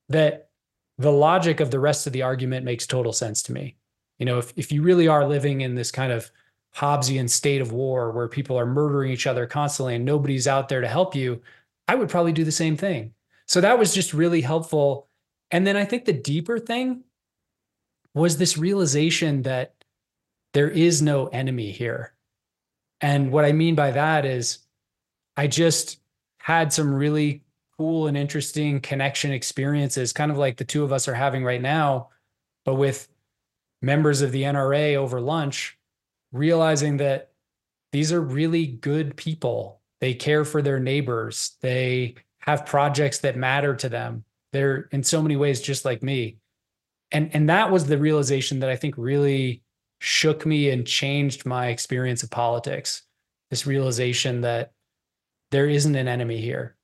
Speaker 2: that the logic of the rest of the argument makes total sense to me. You know, if, if you really are living in this kind of Hobbesian state of war where people are murdering each other constantly and nobody's out there to help you, I would probably do the same thing. So that was just really helpful. And then I think the deeper thing was this realization that there is no enemy here. And what I mean by that is I just had some really cool and interesting connection experiences, kind of like the two of us are having right now, but with members of the NRA over lunch realizing that these are really good people. They care for their neighbors. They have projects that matter to them. They're in so many ways just like me. And and that was the realization that I think really shook me and changed my experience of politics. This realization that there isn't an enemy here.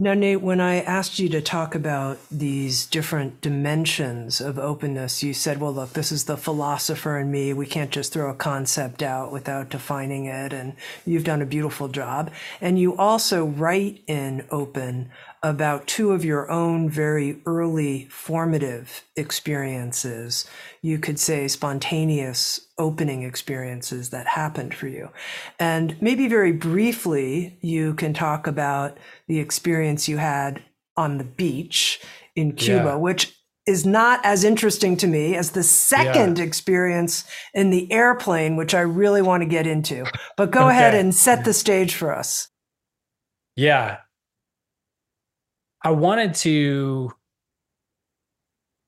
Speaker 1: Now, Nate, when I asked you to talk about these different dimensions of openness, you said, well, look, this is the philosopher in me. We can't just throw a concept out without defining it. And you've done a beautiful job. And you also write in Open about two of your own very early formative experiences. You could say spontaneous opening experiences that happened for you. And maybe very briefly, you can talk about the experience you had on the beach in Cuba, yeah. which is not as interesting to me as the second yeah. experience in the airplane, which I really want to get into. But go okay. ahead and set the stage for us.
Speaker 2: Yeah. I wanted to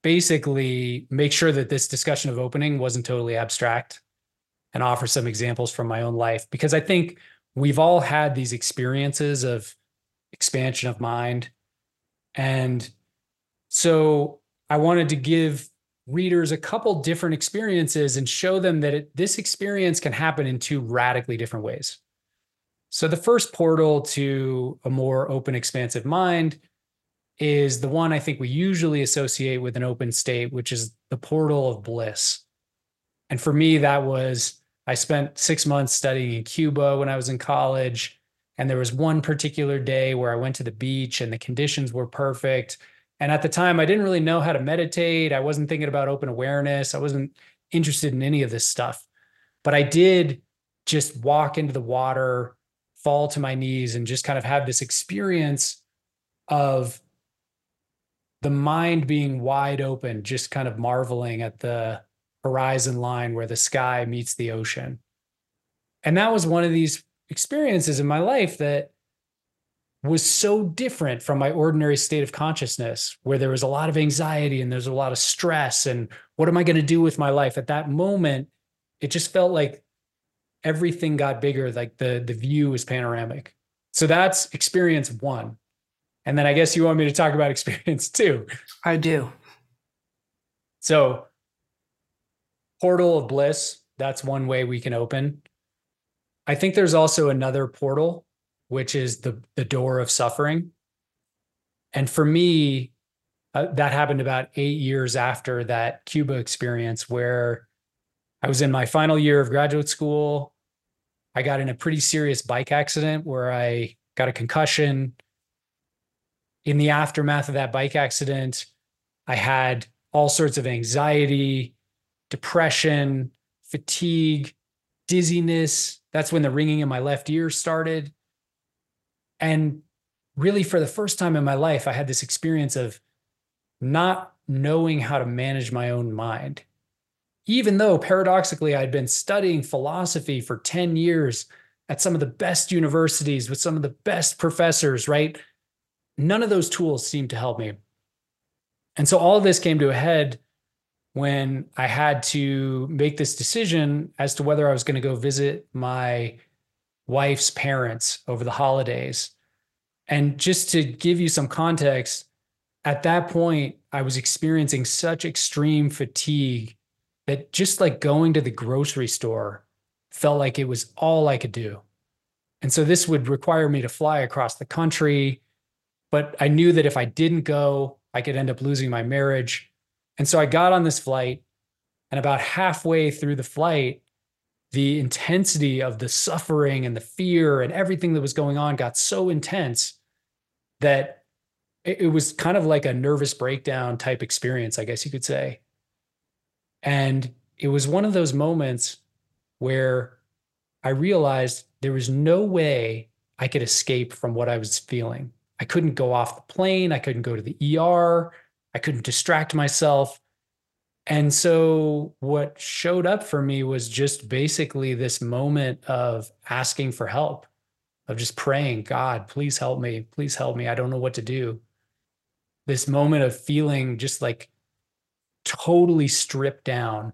Speaker 2: basically make sure that this discussion of opening wasn't totally abstract and offer some examples from my own life because I think we've all had these experiences of expansion of mind. And so I wanted to give readers a couple different experiences and show them that it, this experience can happen in two radically different ways. So, the first portal to a more open, expansive mind is the one I think we usually associate with an open state, which is the portal of bliss. And for me, that was I spent six months studying in Cuba when I was in college. And there was one particular day where I went to the beach and the conditions were perfect. And at the time, I didn't really know how to meditate. I wasn't thinking about open awareness. I wasn't interested in any of this stuff. But I did just walk into the water, fall to my knees, and just kind of have this experience of the mind being wide open, just kind of marveling at the horizon line where the sky meets the ocean. And that was one of these experiences in my life that was so different from my ordinary state of consciousness where there was a lot of anxiety and there's a lot of stress and what am i going to do with my life? At that moment it just felt like everything got bigger like the the view was panoramic. So that's experience 1 and then i guess you want me to talk about (laughs) experience too.
Speaker 1: i do
Speaker 2: so portal of bliss that's one way we can open i think there's also another portal which is the the door of suffering. And for me, uh, that happened about eight years after that Cuba experience, where I was in my final year of graduate school. I got in a pretty serious bike accident where I got a concussion. In the aftermath of that bike accident, I had all sorts of anxiety, depression, fatigue, dizziness. That's when the ringing in my left ear started. And really, for the first time in my life, I had this experience of not knowing how to manage my own mind. Even though paradoxically, I'd been studying philosophy for 10 years at some of the best universities with some of the best professors, right? None of those tools seemed to help me. And so all of this came to a head when I had to make this decision as to whether I was going to go visit my wife's parents over the holidays. And just to give you some context, at that point, I was experiencing such extreme fatigue that just like going to the grocery store felt like it was all I could do. And so this would require me to fly across the country. But I knew that if I didn't go, I could end up losing my marriage. And so I got on this flight. And about halfway through the flight, the intensity of the suffering and the fear and everything that was going on got so intense that it, was kind of like a nervous breakdown type experience, I guess you could say. And it was one of those moments where I realized there was no way I could escape from what I was feeling. I couldn't go off the plane. I couldn't go to the ER. I couldn't distract myself. And so what showed up for me was just basically this moment of asking for help, of just praying, God, please help me. Please help me. I don't know what to do. This moment of feeling just like totally stripped down,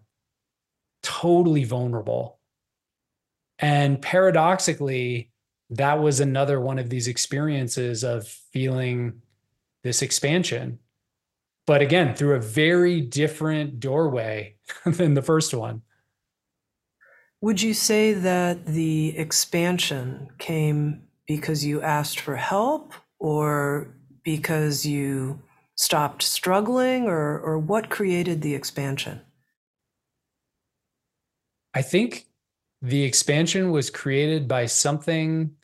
Speaker 2: totally vulnerable. And paradoxically, that was another one of these experiences of feeling this expansion. But again through a very different doorway (laughs) than the first one.
Speaker 1: Would you say that the expansion came because you asked for help or because you stopped struggling or or what created the expansion?
Speaker 2: I think the expansion was created by something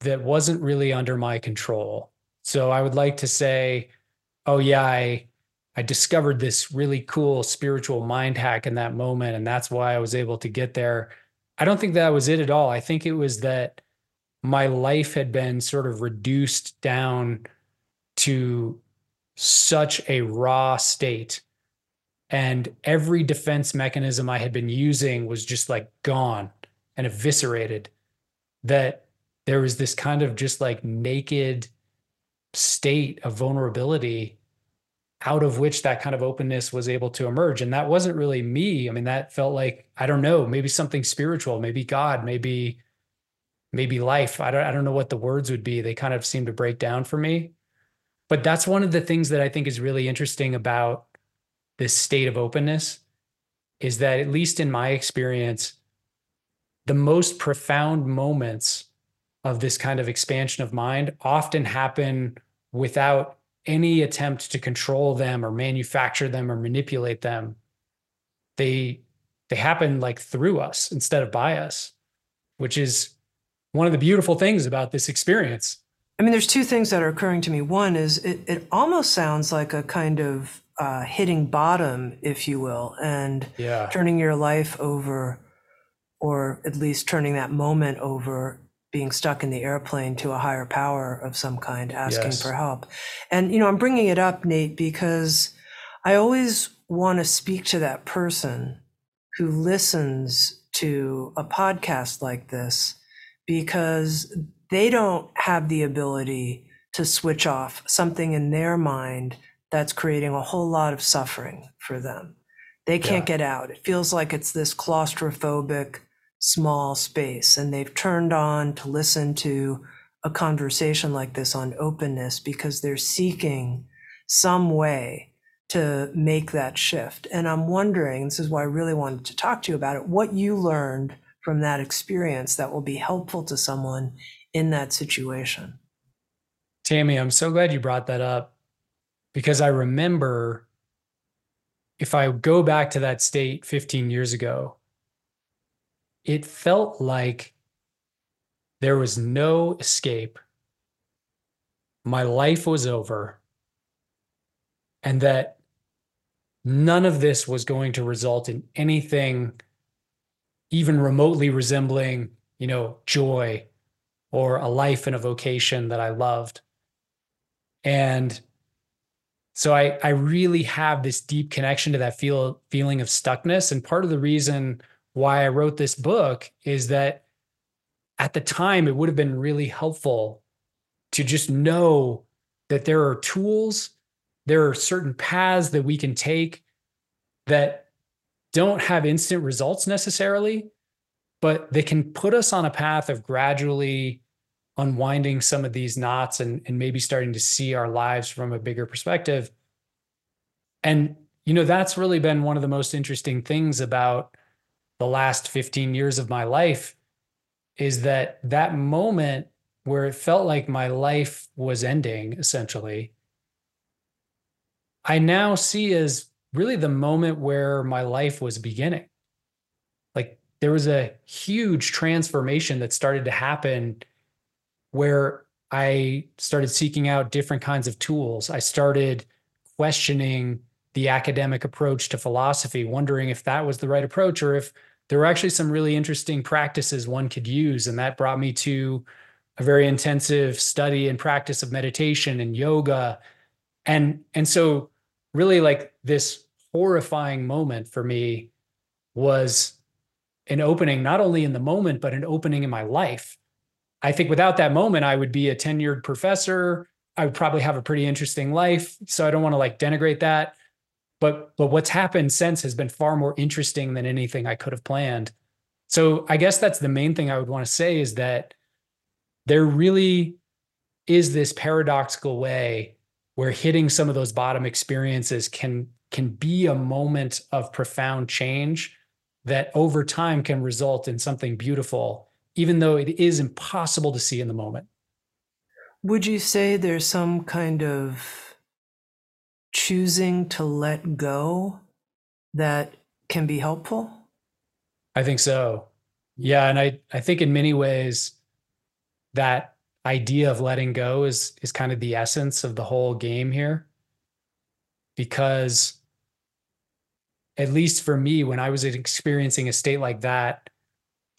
Speaker 2: that wasn't really under my control So I would like to say, oh yeah, I I discovered this really cool spiritual mind hack in that moment and that's why I was able to get there. I don't think that was it at all. I think it was that my life had been sort of reduced down to such a raw state and every defense mechanism I had been using was just like gone and eviscerated that there was this kind of just like naked state of vulnerability out of which that kind of openness was able to emerge. And that wasn't really me. I mean that felt like i don't know maybe something spiritual maybe god maybe maybe life. I don't i don't know what the words would be. They kind of seem to break down for me. But that's one of the things that i think is really interesting about this state of openness is that at least in my experience the most profound moments of this kind of expansion of mind often happen without any attempt to control them or manufacture them or manipulate them. They they happen like through us instead of by us which is one of the beautiful things about this experience.
Speaker 1: I mean there's two things that are occurring to me. One is it, it almost sounds like a kind of uh, hitting bottom if you will and
Speaker 2: yeah
Speaker 1: turning your life over or at least turning that moment over being stuck in the airplane to a higher power of some kind, asking
Speaker 2: Yes.
Speaker 1: for help. And, you know, I'm bringing it up, Nate, because I always want to speak to that person who listens to a podcast like this because they don't have the ability to switch off something in their mind that's creating a whole lot of suffering for them. They can't get out. It feels like it's this claustrophobic, small space, and they've turned on to listen to a conversation like this on openness because they're seeking some way to make that shift. And I'm wondering, this is why I really wanted to talk to you about it, what you learned from that experience that will be helpful to someone in that situation.
Speaker 2: Tami, I'm so glad you brought that up because I remember if I go back to that state 15 years ago, it felt like there was no escape. My life was over, and that none of this was going to result in anything even remotely resembling, you know, joy or a life and a vocation that I loved. And so I I really have this deep connection to that feel feeling of stuckness. And part of the reason why I wrote this book is that at the time it would have been really helpful to just know that there are tools, there are certain paths that we can take that don't have instant results necessarily, but they can put us on a path of gradually unwinding some of these knots and, and maybe starting to see our lives from a bigger perspective. And, you know, that's really been one of the most interesting things about the last 15 years of my life is that that moment where it felt like my life was ending essentially i now see as really the moment where my life was beginning like there was a huge transformation that started to happen where i started seeking out different kinds of tools i started questioning the academic approach to philosophy wondering if that was the right approach or if there were actually some really interesting practices one could use. And that brought me to a very intensive study and practice of meditation and yoga. And, and so really like this horrifying moment for me was an opening, not only in the moment, but an opening in my life. I think without that moment, I would be a tenured professor. I would probably have a pretty interesting life. So I don't want to like denigrate that but but what's happened since has been far more interesting than anything I could have planned. So I guess that's the main thing I would want to say is that there really is this paradoxical way where hitting some of those bottom experiences can can be a moment of profound change that over time can result in something beautiful even though it is impossible to see in the moment.
Speaker 1: Would you say there's some kind of choosing to let go that can be helpful?
Speaker 2: I think so. Yeah, and I I think in many ways that idea of letting go is is kind of the essence of the whole game here because at least for me when i was experiencing a state like that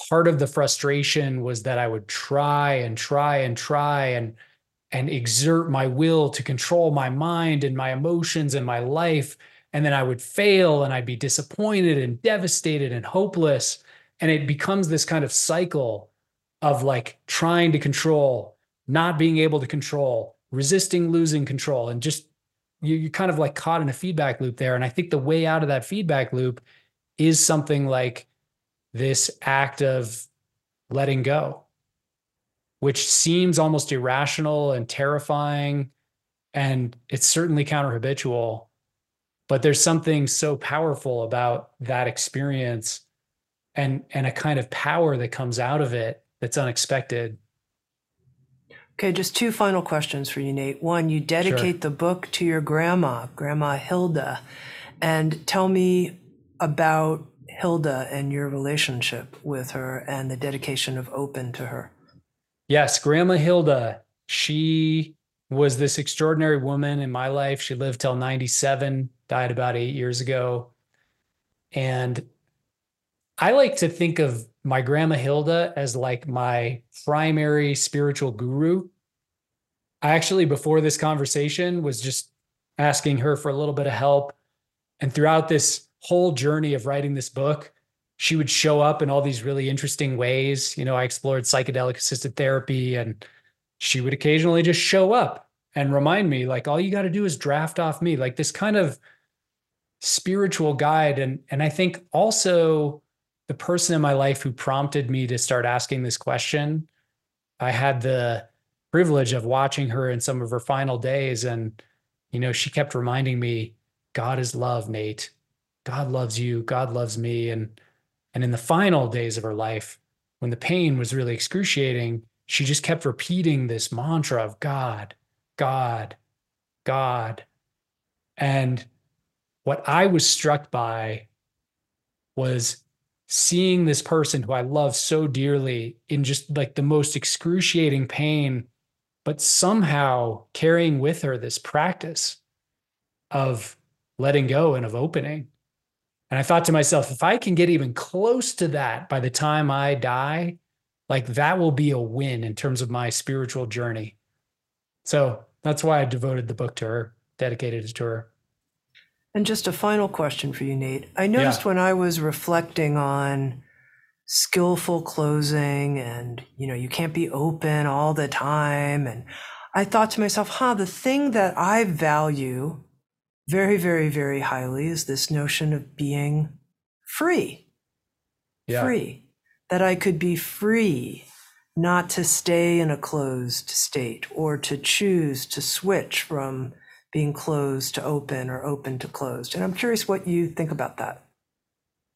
Speaker 2: part of the frustration was that i would try and try and try and and exert my will to control my mind and my emotions and my life and then i would fail and i'd be disappointed and devastated and hopeless and it becomes this kind of cycle of like trying to control, not being able to control, resisting losing control, and just you, you're kind of like caught in a feedback loop there. And I think the way out of that feedback loop is something like this act of letting go, which seems almost irrational and terrifying. And it's certainly counter habitual. But there's something so powerful about that experience and and a kind of power that comes out of it that's unexpected.
Speaker 1: Okay, just two final questions for you, Nate. One, you dedicate sure. the book to your grandma, Grandma Hilda, and tell me about Hilda and your relationship with her and the dedication of Open to her.
Speaker 2: Yes, Grandma Hilda, she was this extraordinary woman in my life. She lived till 97, died about eight years ago. And I like to think of my grandma Hilda as like my primary spiritual guru. I actually, before this conversation, was just asking her for a little bit of help. And throughout this whole journey of writing this book, she would show up in all these really interesting ways. You know, I explored psychedelic assisted therapy, and she would occasionally just show up and remind me, like, all you got to do is draft off me, like this kind of spiritual guide. And and I think also the person in my life who prompted me to start asking this question. I had the privilege of watching her in some of her final days. And, you know, she kept reminding me, God is love, Nate. God loves you. God loves me. And, and in the final days of her life, when the pain was really excruciating, she just kept repeating this mantra of God, God, God. And what I was struck by was seeing this person who I love so dearly in just like the most excruciating pain, but somehow carrying with her this practice of letting go and of opening. And I thought to myself, if I can get even close to that by the time I die, like that will be a win in terms of my spiritual journey. So that's why I devoted the book to her, dedicated it to her.
Speaker 1: And just a final question for you, Nate. I noticed yeah. when I was reflecting on skillful closing and, you know, you can't be open all the time. And I thought to myself, huh, the thing that I value very, very, very highly is this notion of being free. Yeah. Free. That I could be free not to stay in a closed state or to choose to switch from being closed to open or open to closed. And I'm curious what you think about that.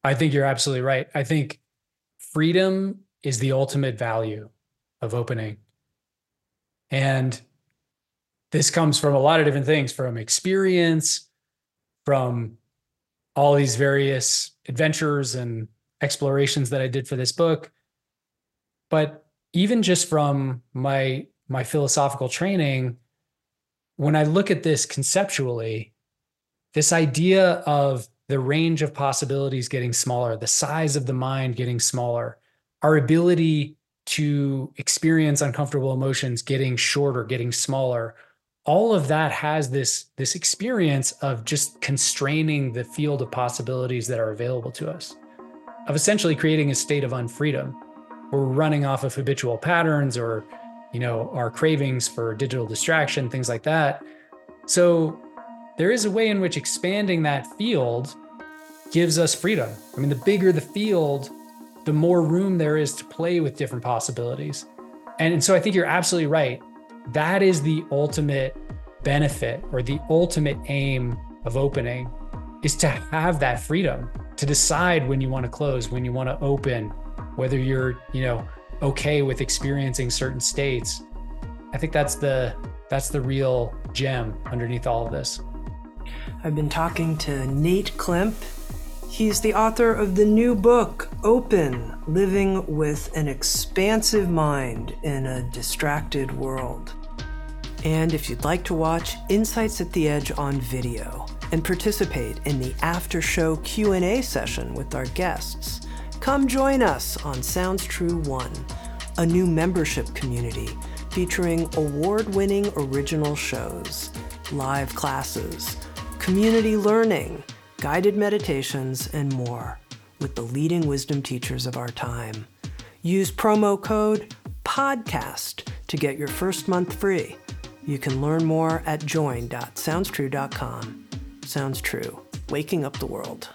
Speaker 2: I think you're absolutely right. I think freedom is the ultimate value of opening. And this comes from a lot of different things from experience, from all these various adventures and explorations that I did for this book. But even just from my my philosophical training, when I look at this conceptually, this idea of the range of possibilities getting smaller, the size of the mind getting smaller, our ability to experience uncomfortable emotions getting shorter, getting smaller, all of that has this this experience of just constraining the field of possibilities that are available to us of essentially creating a state of unfreedom we're running off of habitual patterns or you know, our cravings for digital distraction, things like that. So there is a way in which expanding that field gives us freedom. I mean, the bigger the field, the more room there is to play with different possibilities. And, so I think you're absolutely right. That is the ultimate benefit or the ultimate aim of opening is to have that freedom to decide when you want to close, when you want to open, whether you're, you know, okay with experiencing certain states. I think that's the that's the real gem underneath all of this.
Speaker 1: I've been talking to Nate Klemp. He's the author of the new book, Open Living with an Expansive Mind in a Distracted World. And if you'd like to watch Insights at the Edge on video and participate in the after show Q&A session with our guests, come join us on Sounds True 1, a new membership community featuring award-winning original shows, live classes, community learning, guided meditations, and more with the leading wisdom teachers of our time. Use promo code PODCAST to get your first month free. You can learn more at join.soundstrue.com. Sounds true. Waking up the world.